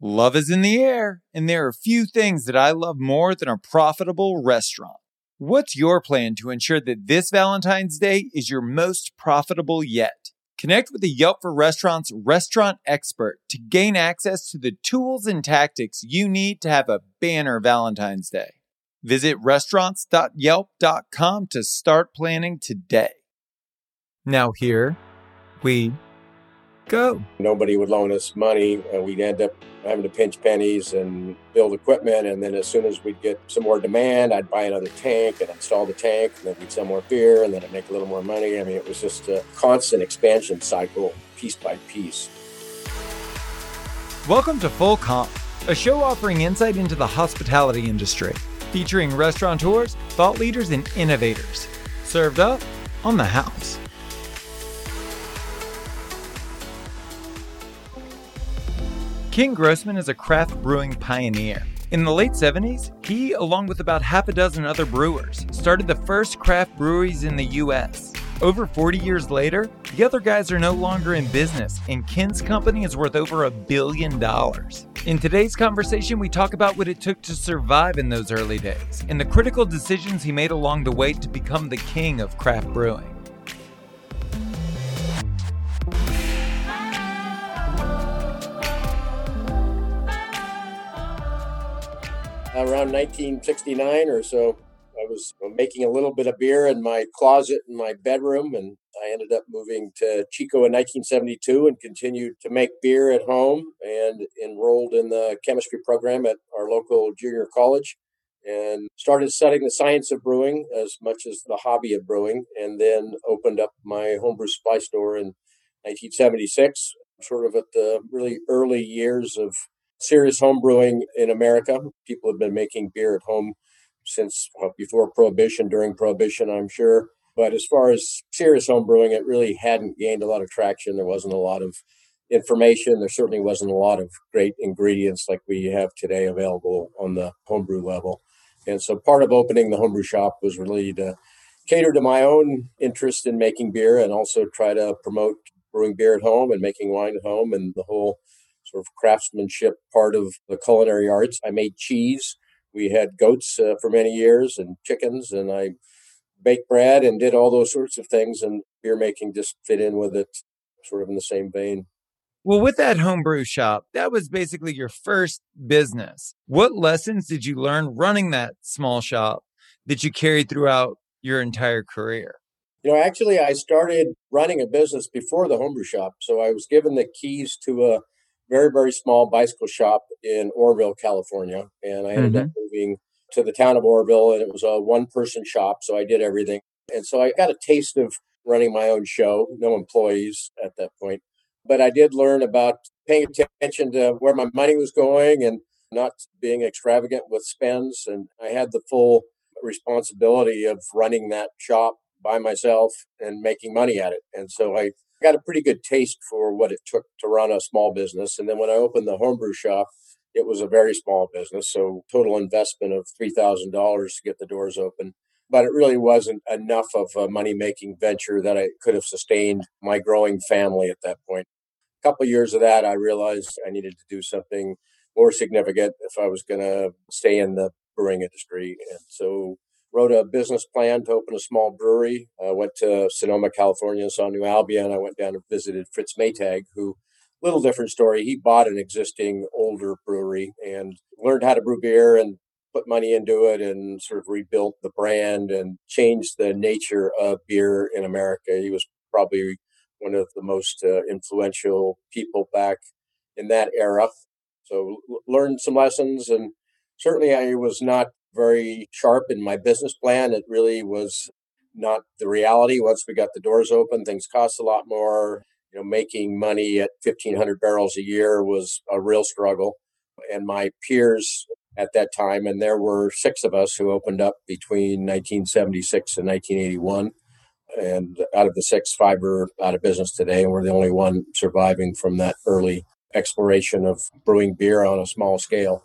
Love is in the air, and there are few things that I love more than a profitable restaurant. What's your plan to ensure that this Valentine's Day is your most profitable yet? Connect with the Yelp for Restaurants restaurant expert to gain access to the tools and tactics you need to have a banner Valentine's Day. Visit restaurants.yelp.com to start planning today. Now, here we go. Nobody would loan us money, and we'd end up having to pinch pennies and build equipment. And then as soon as we'd get some more demand, I'd buy another tank and install the tank, and then we'd sell more beer, and then I'd make a little more money. I mean, it was just a constant expansion cycle, piece by piece. Welcome to Full Comp, a show offering insight into the hospitality industry, featuring restaurateurs, thought leaders, and innovators. Served up on the house. Ken Grossman is a craft brewing pioneer. In the late 70s, he, along with about half a dozen other brewers, started the first craft breweries in the US. Over 40 years later, the other guys are no longer in business, and Ken's company is worth over a billion dollars. In today's conversation, we talk about what it took to survive in those early days and the critical decisions he made along the way to become the king of craft brewing. Around 1969 or so, I was making a little bit of beer in my closet in my bedroom, and I ended up moving to Chico in 1972 and continued to make beer at home and enrolled in the chemistry program at our local junior college and started studying the science of brewing as much as the hobby of brewing, and then opened up my homebrew supply store in 1976, sort of at the really early years of serious home brewing in America. People have been making beer at home since before Prohibition, during Prohibition, I'm sure. But as far as serious home brewing, it really hadn't gained a lot of traction. There wasn't a lot of information. There certainly wasn't a lot of great ingredients like we have today available on the homebrew level. And so part of opening the homebrew shop was really to cater to my own interest in making beer and also try to promote brewing beer at home and making wine at home and the whole sort of craftsmanship part of the culinary arts. I made cheese. We had goats uh, for many years and chickens, and I baked bread and did all those sorts of things. And beer making just fit in with it, sort of in the same vein. Well, with that homebrew shop, that was basically your first business. What lessons did you learn running that small shop that you carried throughout your entire career? You know, actually, I started running a business before the homebrew shop. So I was given the keys to a very, very small bicycle shop in Oroville, California. And I ended mm-hmm. up moving to the town of Oroville, and it was a one person shop. So I did everything. And so I got a taste of running my own show, no employees at that point. But I did learn about paying attention to where my money was going and not being extravagant with spends. And I had the full responsibility of running that shop by myself and making money at it. And so I got a pretty good taste for what it took to run a small business. And then when I opened the homebrew shop, it was a very small business. So total investment of $3,000 to get the doors open. But it really wasn't enough of a money making venture that I could have sustained my growing family at that point. A couple of years of that, I realized I needed to do something more significant if I was going to stay in the brewing industry. And so wrote a business plan to open a small brewery. I went to Sonoma, California, and saw New Albion. I went down and visited Fritz Maytag, who, little different story. He bought an existing older brewery and learned how to brew beer and put money into it and sort of rebuilt the brand and changed the nature of beer in America. He was probably one of the most uh, influential people back in that era. So learned some lessons and certainly I was not very sharp in my business plan. It really was not the reality. Once we got the doors open, things cost a lot more. You know, making money at 1,500 barrels a year was a real struggle. And my peers at that time, and there were six of us who opened up between 1976 and 1981. And out of the six, five are out of business today, and we're the only one surviving from that early exploration of brewing beer on a small scale.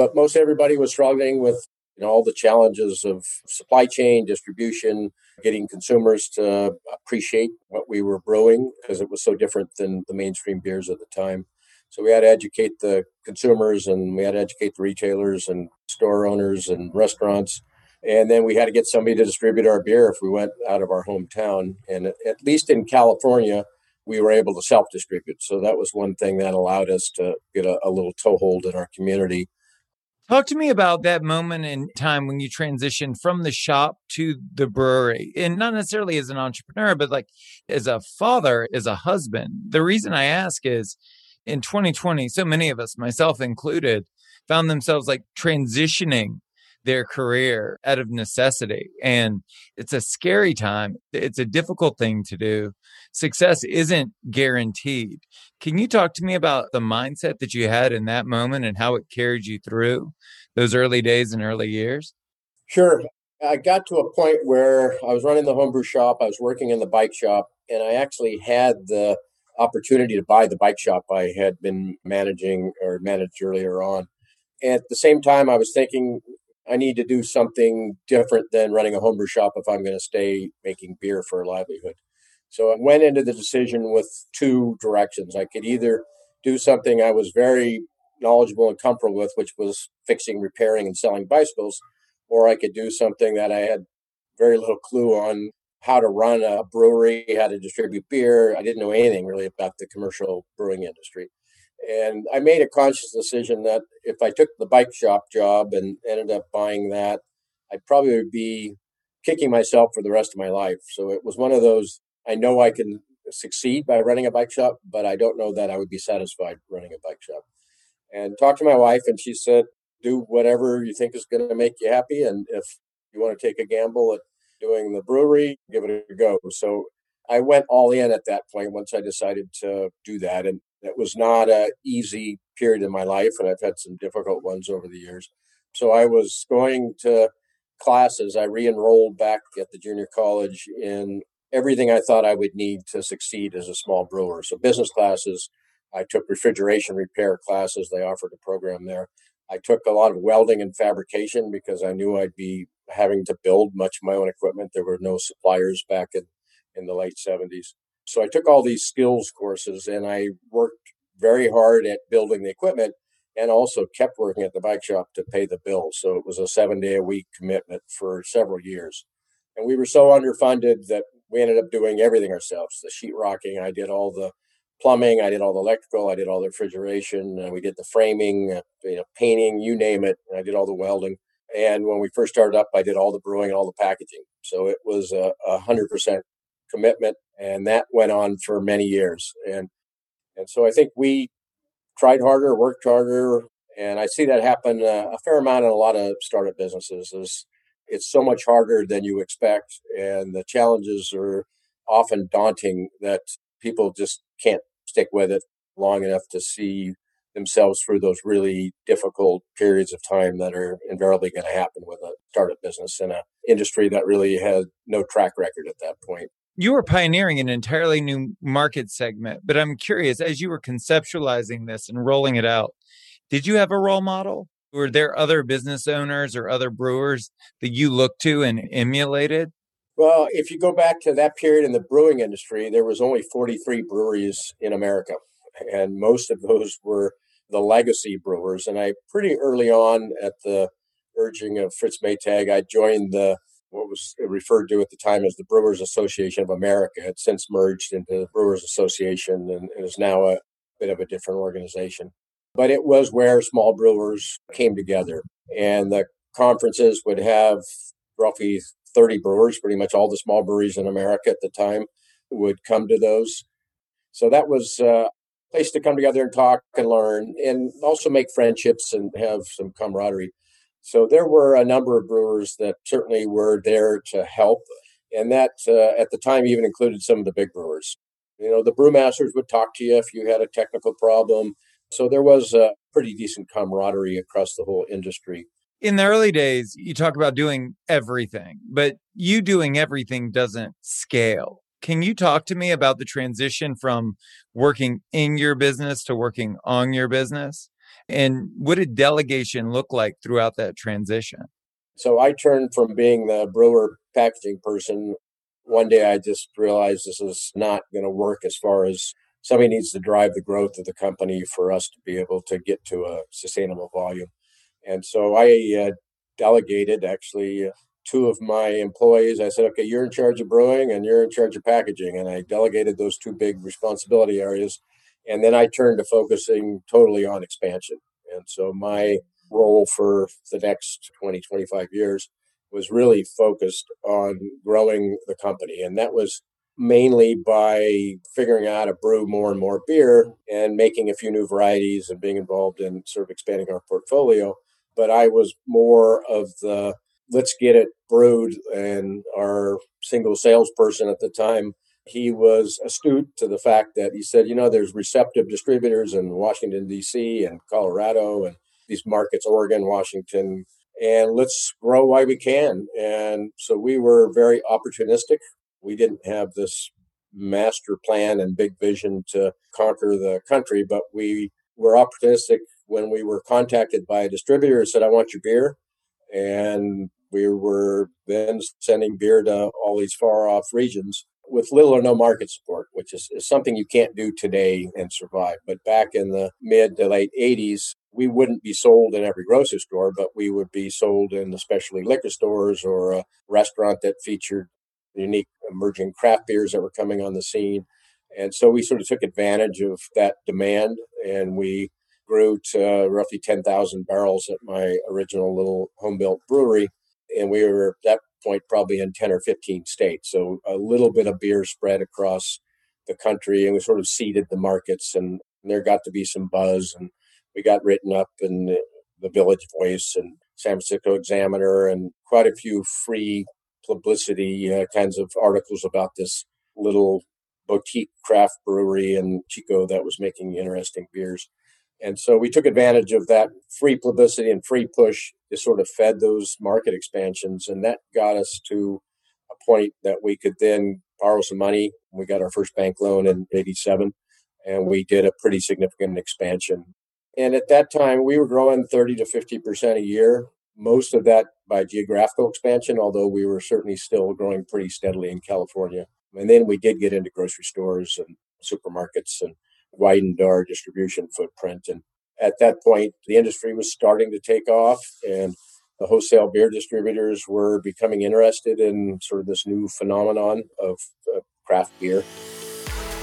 But most everybody was struggling with you know, all the challenges of supply chain, distribution, getting consumers to appreciate what we were brewing because it was so different than the mainstream beers at the time. So we had to educate the consumers and we had to educate the retailers and store owners and restaurants. And then we had to get somebody to distribute our beer if we went out of our hometown. And at least in California, we were able to self distribute. So that was one thing that allowed us to get a, a little toehold in our community. Talk to me about that moment in time when you transitioned from the shop to the brewery. And not necessarily as an entrepreneur, but like as a father, as a husband. The reason I ask is in 2020, so many of us, myself included, found themselves like transitioning their career out of necessity. And it's a scary time. It's a difficult thing to do. Success isn't guaranteed. Can you talk to me about the mindset that you had in that moment and how it carried you through those early days and early years? Sure. I got to a point where I was running the homebrew shop, I was working in the bike shop, and I actually had the opportunity to buy the bike shop I had been managing or managed earlier on. At the same time, I was thinking, I need to do something different than running a homebrew shop if I'm going to stay making beer for a livelihood. So I went into the decision with two directions. I could either do something I was very knowledgeable and comfortable with, which was fixing, repairing, and selling bicycles, or I could do something that I had very little clue on how to run a brewery, how to distribute beer. I didn't know anything really about the commercial brewing industry. And I made a conscious decision that if I took the bike shop job and ended up buying that, I'd probably be kicking myself for the rest of my life. So it was one of those I know I can succeed by running a bike shop, but I don't know that I would be satisfied running a bike shop. And talked to my wife, and she said, do whatever you think is going to make you happy. And if you want to take a gamble at doing the brewery, give it a go. So I went all in at that point once I decided to do that. And it was not a easy period in my life, and I've had some difficult ones over the years. So I was going to classes. I re-enrolled back at the junior college in everything I thought I would need to succeed as a small brewer. So business classes. I took refrigeration repair classes. They offered a program there. I took a lot of welding and fabrication because I knew I'd be having to build much of my own equipment. There were no suppliers back in, in the late 70s. So I took all these skills courses and I worked very hard at building the equipment and also kept working at the bike shop to pay the bills. So it was a seven day a week commitment for several years. And we were so underfunded that we ended up doing everything ourselves the sheetrocking, I did all the plumbing, I did all the electrical, I did all the refrigeration, uh, we did the framing, uh, you know, painting, you name it. I did all the welding. And when we first started up, I did all the brewing and all the packaging. So it was a, a hundred percent commitment, and that went on for many years. And and so I think we tried harder, worked harder, and I see that happen uh, a fair amount in a lot of startup businesses. Is it's so much harder than you expect, and the challenges are often daunting that people just can't stick with it long enough to see themselves through those really difficult periods of time that are invariably going to happen with a startup business in an industry that really had no track record at that point you were pioneering an entirely new market segment, but I'm curious as you were conceptualizing this and rolling it out, did you have a role model? Were there other business owners or other brewers that you looked to and emulated? Well, if you go back to that period in the brewing industry, there was only 43 breweries in America, and most of those were the legacy brewers. And I pretty early on, at the urging of Fritz Maytag, I joined the what was referred to at the time as the Brewers Association of America. It's since merged into the Brewers Association and is now a bit of a different organization. But it was where small brewers came together. And the conferences would have roughly 30 brewers, pretty much all the small breweries in America at the time would come to those. So that was a place to come together and talk and learn and also make friendships and have some camaraderie. So there were a number of brewers that certainly were there to help. And that uh, at the time even included some of the big brewers. You know, the brewmasters would talk to you if you had a technical problem. So there was a pretty decent camaraderie across the whole industry. In the early days, you talk about doing everything, but you doing everything doesn't scale. Can you talk to me about the transition from working in your business to working on your business? And what did delegation look like throughout that transition? So I turned from being the brewer packaging person. One day I just realized this is not going to work as far as somebody needs to drive the growth of the company for us to be able to get to a sustainable volume. And so I uh, delegated actually two of my employees. I said, okay, you're in charge of brewing and you're in charge of packaging. And I delegated those two big responsibility areas. And then I turned to focusing totally on expansion. And so my role for the next 20, 25 years was really focused on growing the company. And that was mainly by figuring out how to brew more and more beer and making a few new varieties and being involved in sort of expanding our portfolio. But I was more of the let's get it brewed. And our single salesperson at the time, he was astute to the fact that he said, you know, there's receptive distributors in Washington, D.C. and Colorado and these markets, Oregon, Washington, and let's grow while we can. And so we were very opportunistic. We didn't have this master plan and big vision to conquer the country, but we were opportunistic when we were contacted by a distributor and said, I want your beer. And we were then sending beer to all these far off regions with little or no market support, which is, is something you can't do today and survive. But back in the mid to late 80s, we wouldn't be sold in every grocery store, but we would be sold in especially liquor stores or a restaurant that featured unique emerging craft beers that were coming on the scene. And so we sort of took advantage of that demand and we grew to roughly 10,000 barrels at my original little home built brewery. And we were that point probably in 10 or 15 states. So a little bit of beer spread across the country and we sort of seeded the markets and there got to be some buzz and we got written up in the Village Voice and San Francisco Examiner and quite a few free publicity uh, kinds of articles about this little boutique craft brewery in Chico that was making interesting beers. And so we took advantage of that free publicity and free push to sort of fed those market expansions. And that got us to a point that we could then borrow some money. We got our first bank loan in 87 and we did a pretty significant expansion. And at that time, we were growing 30 to 50% a year, most of that by geographical expansion, although we were certainly still growing pretty steadily in California. And then we did get into grocery stores and supermarkets and widened our distribution footprint. And at that point, the industry was starting to take off, and the wholesale beer distributors were becoming interested in sort of this new phenomenon of uh, craft beer.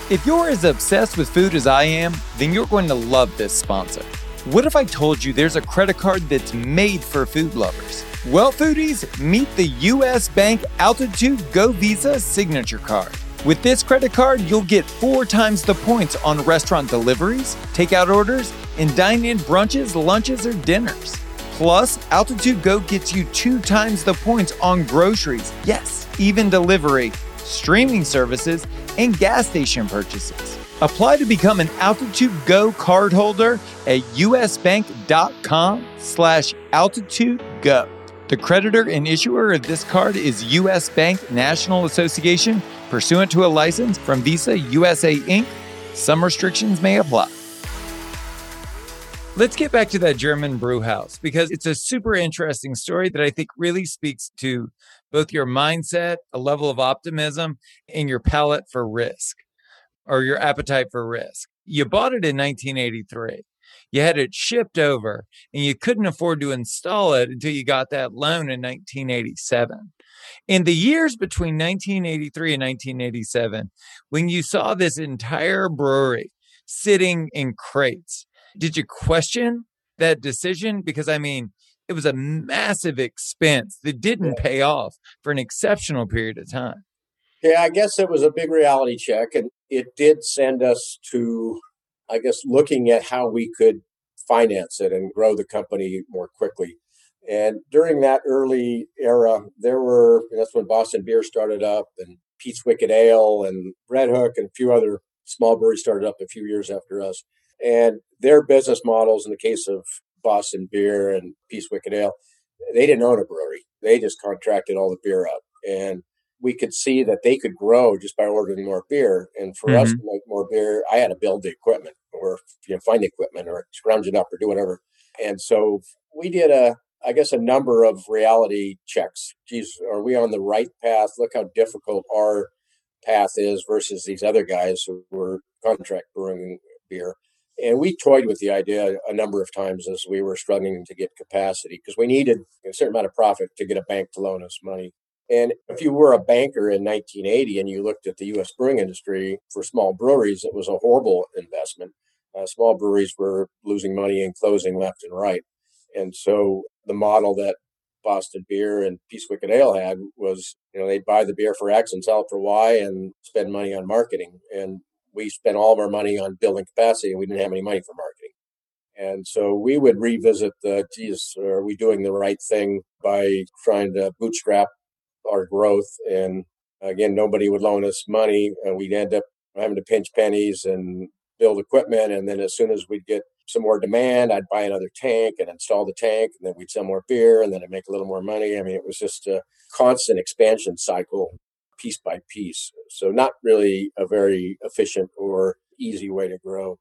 If you're as obsessed with food as I am, then you're going to love this sponsor. What if I told you there's a credit card that's made for food lovers? Well, foodies, meet the US Bank Altitude Go Visa Signature Card. With this credit card, you'll get four times the points on restaurant deliveries, takeout orders, and dine in brunches, lunches, or dinners. Plus, Altitude Go gets you two times the points on groceries, yes, even delivery, streaming services, and gas station purchases. Apply to become an Altitude Go cardholder at usbank.com slash altitude go. The creditor and issuer of this card is U.S. Bank National Association, pursuant to a license from Visa USA Inc. Some restrictions may apply. Let's get back to that German brew house because it's a super interesting story that I think really speaks to both your mindset, a level of optimism, and your palate for risk or your appetite for risk. You bought it in 1983. You had it shipped over and you couldn't afford to install it until you got that loan in 1987. In the years between 1983 and 1987, when you saw this entire brewery sitting in crates, did you question that decision? Because I mean, it was a massive expense that didn't pay off for an exceptional period of time. Yeah, I guess it was a big reality check, and it did send us to, I guess, looking at how we could finance it and grow the company more quickly. And during that early era, there were, that's when Boston Beer started up and Pete's Wicked Ale and Red Hook and a few other small breweries started up a few years after us. And their business models, in the case of Boston Beer and Pete's Wicked Ale, they didn't own a brewery. They just contracted all the beer out. And we could see that they could grow just by ordering more beer. And for mm-hmm. us to make more beer, I had to build the equipment or you know, find the equipment or scrounge it up or do whatever. And so we did a, I guess, a number of reality checks. Geez, are we on the right path? Look how difficult our path is versus these other guys who were contract brewing beer. And we toyed with the idea a number of times as we were struggling to get capacity because we needed a certain amount of profit to get a bank to loan us money. And if you were a banker in 1980 and you looked at the U.S. brewing industry for small breweries, it was a horrible investment. Uh, small breweries were losing money and closing left and right. And so the model that Boston Beer and Pete's Wicked Ale had was, you know, they'd buy the beer for X and sell it for Y and spend money on marketing. And we spent all of our money on building capacity and we didn't have any money for marketing. And so we would revisit the, geez, are we doing the right thing by trying to bootstrap our growth? And again, nobody would loan us money and we'd end up having to pinch pennies and build equipment. And then as soon as we'd get some more demand, I'd buy another tank and install the tank, and then we'd sell more beer, and then I'd make a little more money. I mean, it was just a constant expansion cycle, piece by piece. So, not really a very efficient or easy way to grow.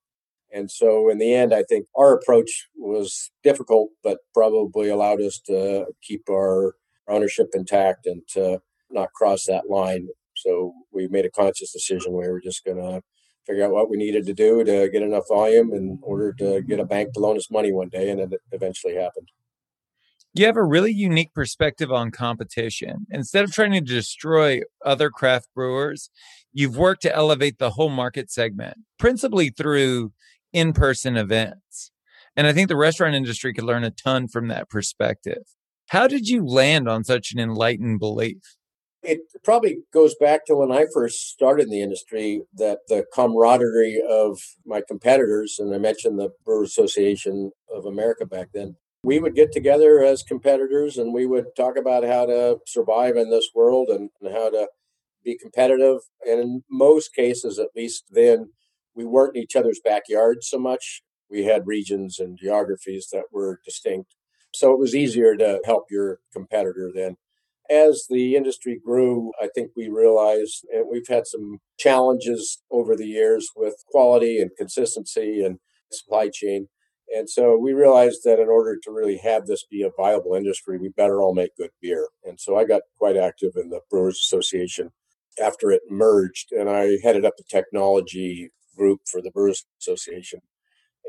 And so, in the end, I think our approach was difficult, but probably allowed us to keep our ownership intact and to not cross that line. So, we made a conscious decision we were just going to figure out what we needed to do to get enough volume in order to get a bank to loan us money one day, and it eventually happened. You have a really unique perspective on competition. Instead of trying to destroy other craft brewers, you've worked to elevate the whole market segment, principally through in person events. And I think the restaurant industry could learn a ton from that perspective. How did you land on such an enlightened belief? It probably goes back to when I first started in the industry that the camaraderie of my competitors, and I mentioned the Brewer Association of America back then, we would get together as competitors and we would talk about how to survive in this world and, and how to be competitive. And in most cases, at least then, we weren't in each other's backyards so much. We had regions and geographies that were distinct. So it was easier to help your competitor then as the industry grew, I think we realized, and we've had some challenges over the years with quality and consistency and supply chain. And so we realized that in order to really have this be a viable industry, we better all make good beer. And so I got quite active in the Brewers Association after it merged, and I headed up the technology group for the Brewers Association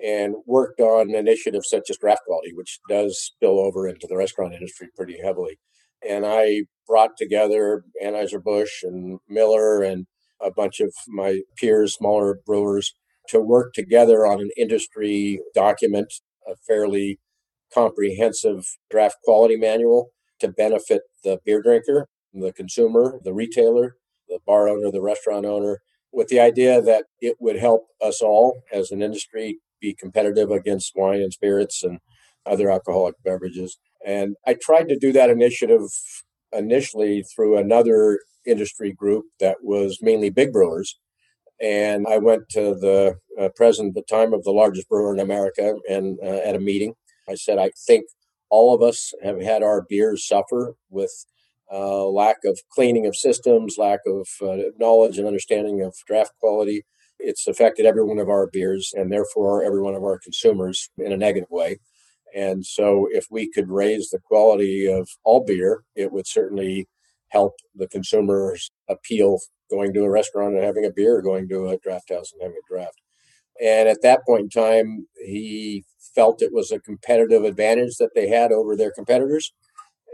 and worked on initiatives such as draft quality, which does spill over into the restaurant industry pretty heavily and I brought together Anheuser-Busch and Miller and a bunch of my peers, smaller brewers, to work together on an industry document, a fairly comprehensive draft quality manual to benefit the beer drinker, the consumer, the retailer, the bar owner, the restaurant owner, with the idea that it would help us all as an industry be competitive against wine and spirits and other alcoholic beverages. And I tried to do that initiative initially through another industry group that was mainly big brewers. And I went to the uh, president at the time of the largest brewer in America and uh, at a meeting. I said, I think all of us have had our beers suffer with uh, lack of cleaning of systems, lack of uh, knowledge and understanding of draft quality. It's affected every one of our beers and therefore every one of our consumers in a negative way. And so, if we could raise the quality of all beer, it would certainly help the consumers appeal going to a restaurant and having a beer, going to a draft house and having a draft. And at that point in time, he felt it was a competitive advantage that they had over their competitors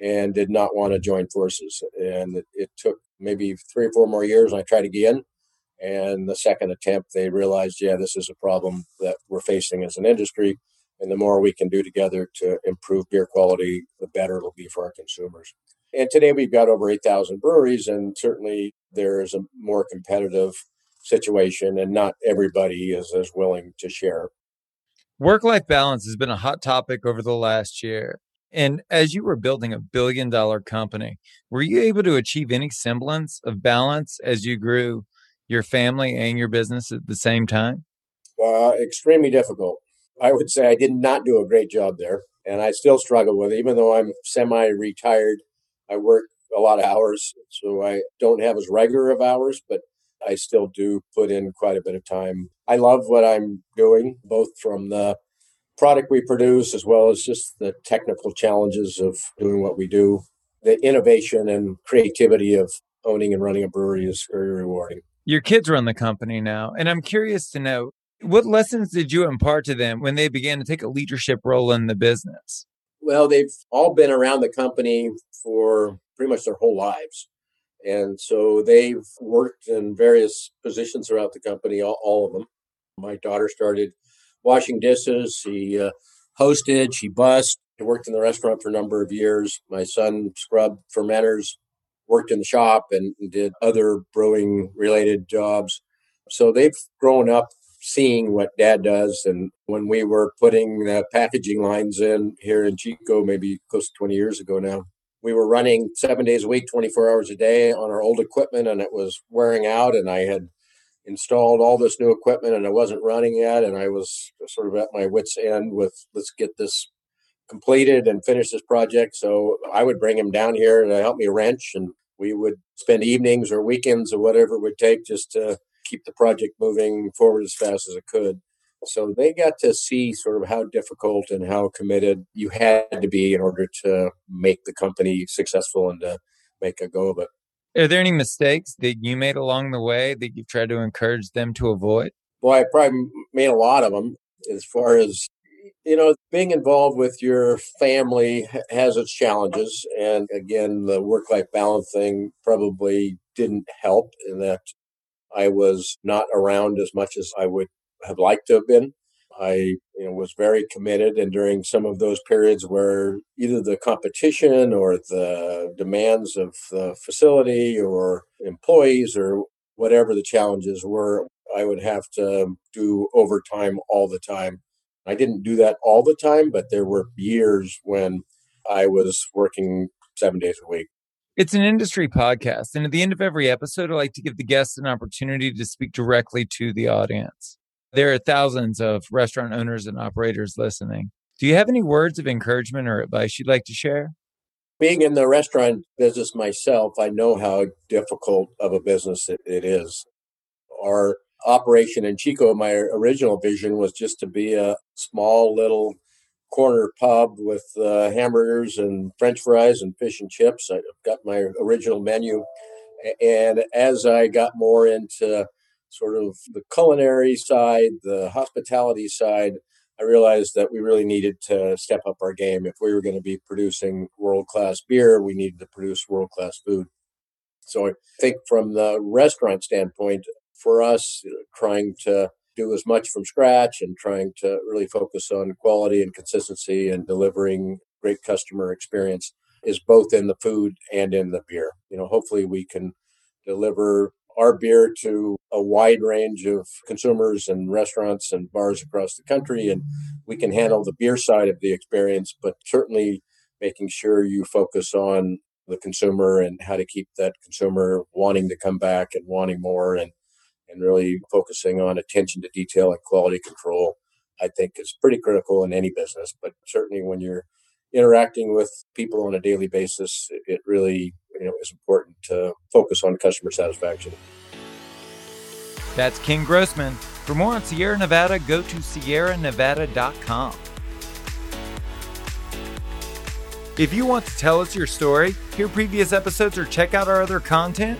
and did not want to join forces. And it, it took maybe three or four more years, and I tried again. And the second attempt, they realized, yeah, this is a problem that we're facing as an industry and the more we can do together to improve beer quality, the better it'll be for our consumers. And today we've got over 8,000 breweries, and certainly there is a more competitive situation, and not everybody is as willing to share. Work life balance has been a hot topic over the last year. And as you were building a billion dollar company, were you able to achieve any semblance of balance as you grew your family and your business at the same time? Uh, extremely difficult. I would say I did not do a great job there. And I still struggle with it, even though I'm semi retired. I work a lot of hours, so I don't have as regular of hours, but I still do put in quite a bit of time. I love what I'm doing, both from the product we produce as well as just the technical challenges of doing what we do. The innovation and creativity of owning and running a brewery is very rewarding. Your kids run the company now, and I'm curious to know what lessons did you impart to them when they began to take a leadership role in the business? Well, they've all been around the company for pretty much their whole lives. And so they've worked in various positions throughout the company, all, all of them. My daughter started washing dishes. She uh, hosted, she bussed, worked in the restaurant for a number of years. My son scrubbed fermenters, worked in the shop, and did other brewing related jobs. So they've grown up seeing what dad does. And when we were putting the packaging lines in here in Chico, maybe close to 20 years ago now, we were running seven days a week, 24 hours a day on our old equipment, and it was wearing out. And I had installed all this new equipment and it wasn't running yet. And I was sort of at my wits' end with let's get this completed and finish this project. So I would bring him down here to help me wrench, and we would spend evenings or weekends or whatever it would take just to keep the project moving forward as fast as it could. So they got to see sort of how difficult and how committed you had to be in order to make the company successful and to make a go of it. Are there any mistakes that you made along the way that you've tried to encourage them to avoid? Well, I probably made a lot of them as far as you know, being involved with your family has its challenges. And again, the work life balance thing probably didn't help in that I was not around as much as I would have liked to have been. I you know, was very committed, and during some of those periods where either the competition or the demands of the facility or employees or whatever the challenges were, I would have to do overtime all the time I didn't do that all the time, but there were years when I was working seven days a week. It's an industry podcast. And at the end of every episode, I like to give the guests an opportunity to speak directly to the audience. There are thousands of restaurant owners and operators listening. Do you have any words of encouragement or advice you'd like to share? Being in the restaurant business myself, I know how difficult of a business it, is. Our operation in Chico, my original vision was just to be a small little corner pub with uh, hamburgers and french fries and fish and chips. I got my original menu. And as I got more into sort of the culinary side, the hospitality side, I realized that we really needed to step up our game. If we were going to be producing world class beer, we needed to produce world class food. So I think from the restaurant standpoint, for us, trying to do as much from scratch and trying to really focus on quality and consistency and delivering great customer experience is both in the food and in the beer. You know, hopefully we can deliver our beer to a wide range of consumers and restaurants and bars across the country and we can handle the beer side of the experience but certainly making sure you focus on the consumer and how to keep that consumer wanting to come back and wanting more and and really focusing on attention to detail and quality control, I think is pretty critical in any business. But certainly when you're interacting with people on a daily basis, it really you know is important to focus on customer satisfaction. That's Ken Grossman. For more on Sierra Nevada, go to sierranevada.com. If you want to tell us your story, hear previous episodes, or check out our other content,